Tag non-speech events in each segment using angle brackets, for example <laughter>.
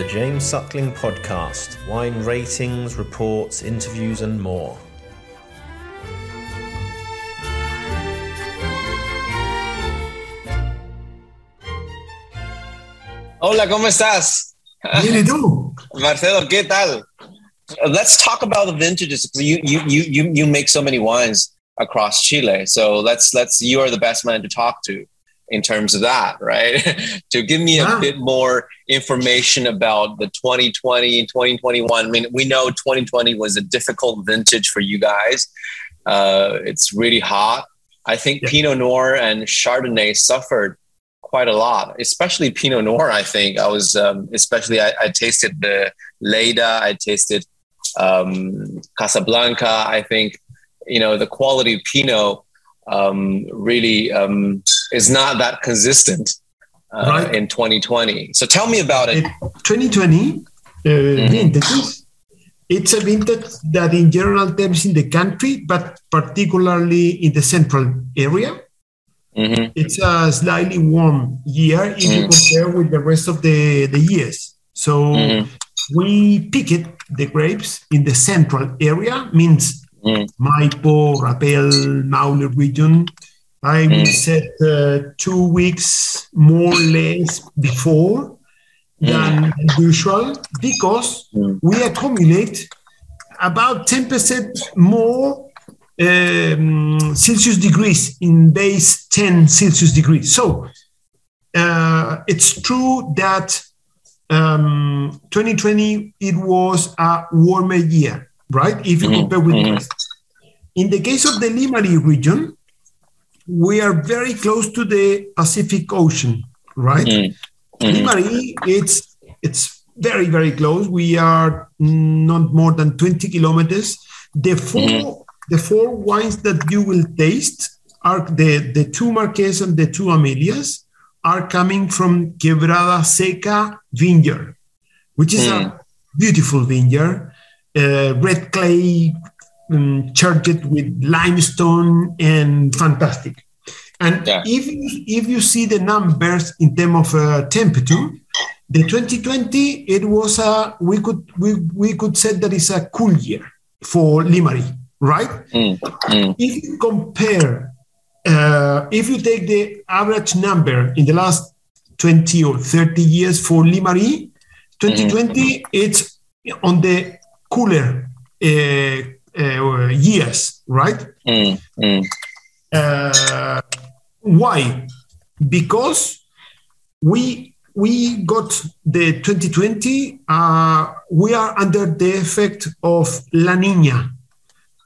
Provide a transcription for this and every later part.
the James Suckling Podcast wine ratings, reports, interviews, and more. Hola, ¿cómo estás? Bien, ¿y tú? <laughs> Marcelo, ¿qué tal? Let's talk about the vintages. You, you, you, you, you make so many wines across Chile. So let's, let's, you are the best man to talk to in terms of that, right? <laughs> to give me a bit more information about the 2020 and 2021. I mean, we know 2020 was a difficult vintage for you guys. Uh, it's really hot. I think Yeah. Pinot Noir and Chardonnay suffered quite a lot, especially Pinot Noir. I think I was, um, especially I, I tasted the Leyda, I tasted um, Casablanca. I think you know the quality of Pinot um, really um, is not that consistent uh, Right. in 2020. So tell me about it. Uh, 2020 uh, vintages. It's a vintage that, in general terms, in the country, but particularly in the central area, Mhm. it's a slightly warm year if you Mm. compare with the rest of the, the years. So Mhm. we picked the grapes in the central area, means Mm. Maipo, Rapel, Maule region. I Mm. set uh, two weeks more or less before than usual because Mm. we accumulate about 10% more um, Celsius degrees in base 10 Celsius degrees. So uh, it's true that um, 2020 it was a warmer year, right? If you Mhm, compare with mhm. In the case of the Limari region, we are very close to the Pacific Ocean, right? Mm. Mhm. Limari, it's it's very very close. We are not more than 20 kilometers. The 4 the four wines that you will taste are the the two Marques and the two Amelias are coming from Quebrada Seca vineyard, which is a beautiful vineyard, uh, red clay, um, charged with limestone, and fantastic. And Yeah. if you, if you see the numbers in terms of uh, temperature, the 2020 it was a we could we, we could say that it's a cool year for Limari, right? Mm. Mm. If you compare, uh, if you take the average number in the last 20 or 30 years for Limari, 2020 it's on the cooler uh, uh, years, right? Mm. Mm. Uh, why? Because we we got the 2020. Uh, we are under the effect of La Niña.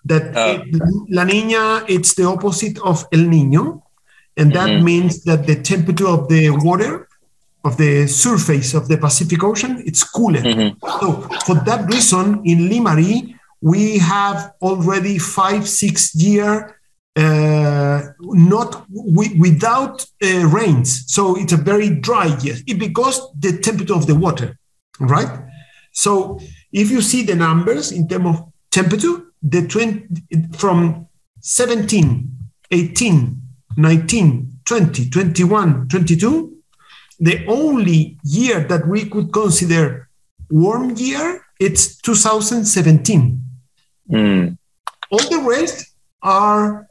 That it- La Niña it's the opposite of El Niño, and that Mhm. means that the temperature of the water of the surface of the Pacific Ocean it's cooler. Mhm. So for that reason, in Limari, we have already five, six year uh, not wi- without uh, rains. So it's a very dry year because the temperature of the water, right? So if you see the numbers in terms of temperature, the 20, from 17, 18, 19, 20, 21, 22, the only year that we could consider warm year it's 2017 Mm. all the rest are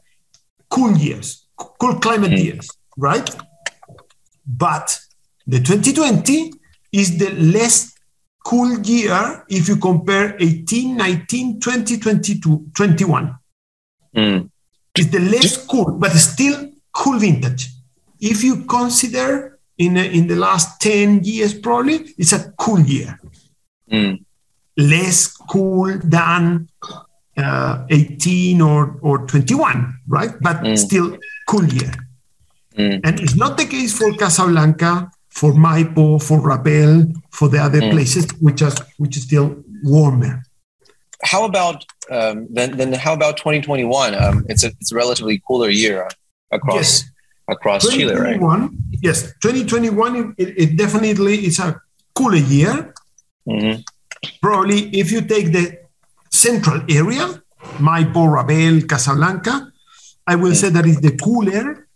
cool years cool climate Mm. years right but the 2020 is the less cool year if you compare 18 19 20 22 21 Mm. it's the less cool but still cool vintage if you consider in, in the last 10 years probably it's a cool year Mm. Less cool than uh, 18 or, or 21, right? But Mm. still cool year. Mm. And it's not the case for Casablanca, for Maipo, for Rapel, for the other Mm. places, which are which is still warmer. How about um, then? Then how about 2021? Um, it's a it's a relatively cooler year across Yes. across Chile, right? yes, 2021, it, it definitely is a cooler year. Mhm. Probably if you take the central area, Maipo, Rapel, Casablanca, I will say that is the cooler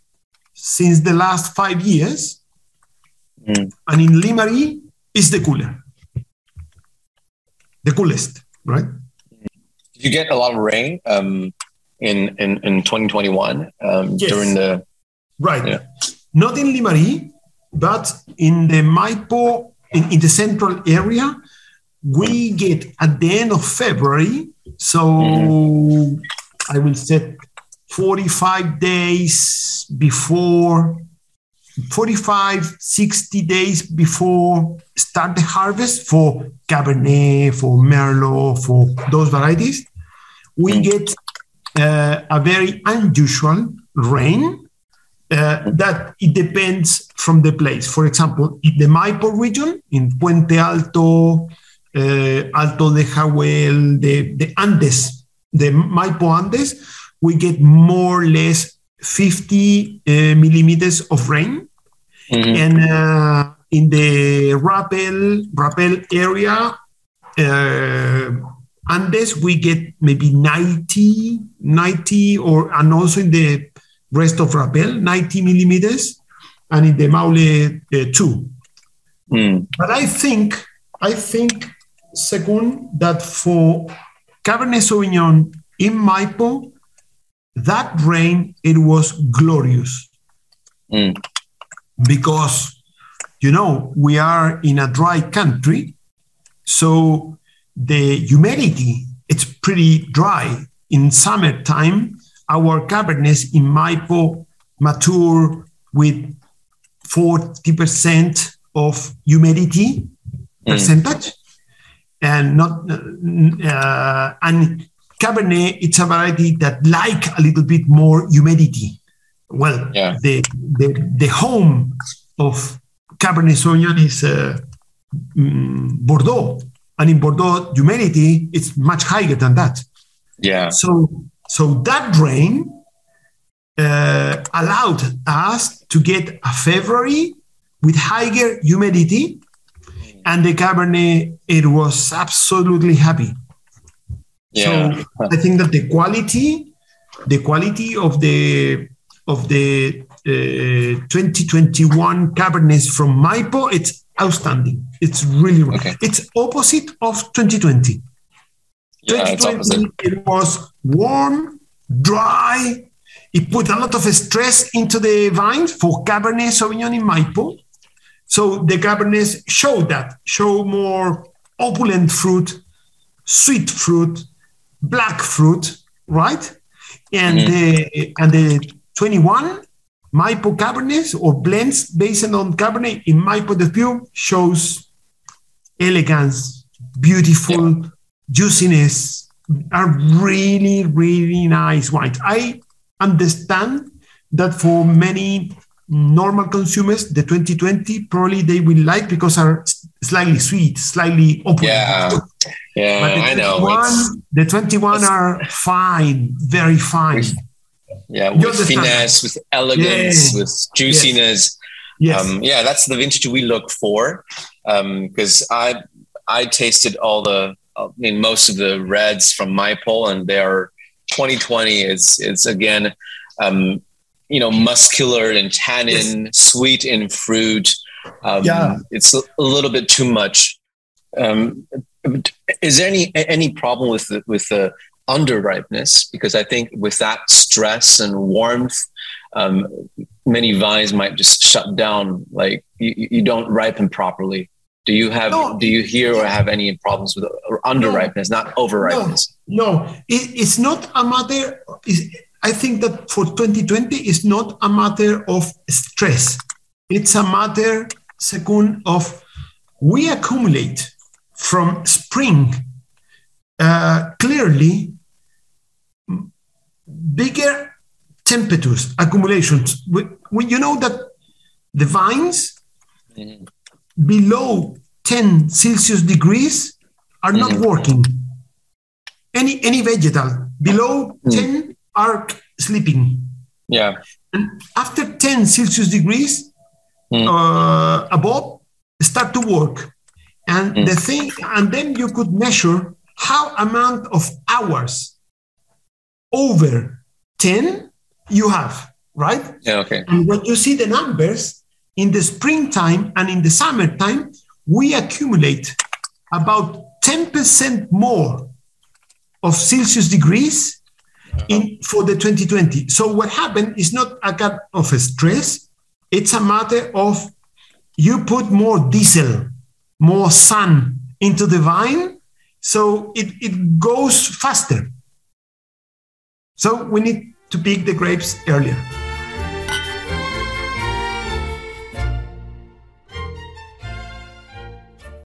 since the last five years. Mm. And in Limari, is the cooler. the coolest, right? Did you get a lot of rain um, in, in in 2021 um, Yes. during the? Right. Yeah. Not in Limari, but in the Maipo, in, in the central area, we get at the end of February. So I will set 45 days before, 45, 60 days before start the harvest for Cabernet, for Merlot, for those varieties. We Mm. get uh, a very unusual rain uh, that it depends from the place. For example, in the Maipo region, in Puente Alto, uh, Alto de Jahuel, the, the Andes, the Maipo Andes, we get more or less 50 uh, millimeters of rain. Mhm. And uh, in the Rapel, Rapel area, uh, Andes, we get maybe 90, 90, or and also in the rest of Rapel, 90 millimeters, and in the Maule, uh, two. Mm. But I think, I think, second, that for Cabernet Sauvignon in Maipo, that rain, it was glorious Mm. because, you know, we are in a dry country. So the humidity, it's pretty dry. In summertime, our Cabernets in Maipo mature with 40% of humidity percentage and not uh, and cabernet it's a variety that like a little bit more humidity well Yeah. the, the the home of cabernet sauvignon is uh, mm, bordeaux and in bordeaux humidity it's much higher than that Yeah. so so that rain uh, allowed us to get a February with higher humidity, and the Cabernet it was absolutely happy. Yeah. So I think that the quality, the quality of the of the uh, 2021 Cabernets from Maipo, it's outstanding. It's really Okay. it's opposite of 2020. yeah, 2020, it was warm, dry. It put a lot of stress into the vines for Cabernet Sauvignon in Maipo. So the Cabernets show that, show more opulent fruit, sweet fruit, black fruit, right? And mm-hmm. the and the 21 Maipo Cabernets or blends based on Cabernet in Maipo de Pure shows elegance, beautiful juiciness, a really, really nice wines. I understand that for many normal consumers, the 2020 probably they will like because are slightly sweet, slightly open. Yeah. Yeah, But the I know. 21, It's, the 21 are fine, very fine. yeah, You with understand. finesse, with elegance, with juiciness. Yes. Um, yeah, that's the vintage we look for. Because I I tasted all the, I mean, most of the reds from Maipo, and they're 2020 is is again, um, you know, muscular and tannin, sweet in fruit. Um, Yeah. it's a, little bit too much. Um, is there any any problem with the, with the under ripeness? Because I think with that stress and warmth, um, many vines might just shut down. Like you, you don't ripen properly. Do you have? No. Do you hear or have any problems with under ripeness, not over ripeness? No, it, it's not a matter. Is I think that for 2020, is not a matter of stress. It's a matter, second, of we accumulate from spring uh, clearly bigger temperatures accumulations. We, we, you know that the vines Mhm. below 10 Celsius degrees are not Mhm. working. Any any vegetal below 10 are sleeping. Yeah. And after 10 Celsius degrees Mm. uh, above, start to work. And Mm. the thing, and then you could measure how amount of hours over 10 you have, right? Yeah. Okay. And when you see the numbers in the springtime and in the summertime, we accumulate about 10% more of Celsius degrees Uh-huh. in for the 2020. So what happened is not a kind of stress, it's a matter of you put more diesel, more sun into the vine, so it, it goes faster. So we need to pick the grapes earlier.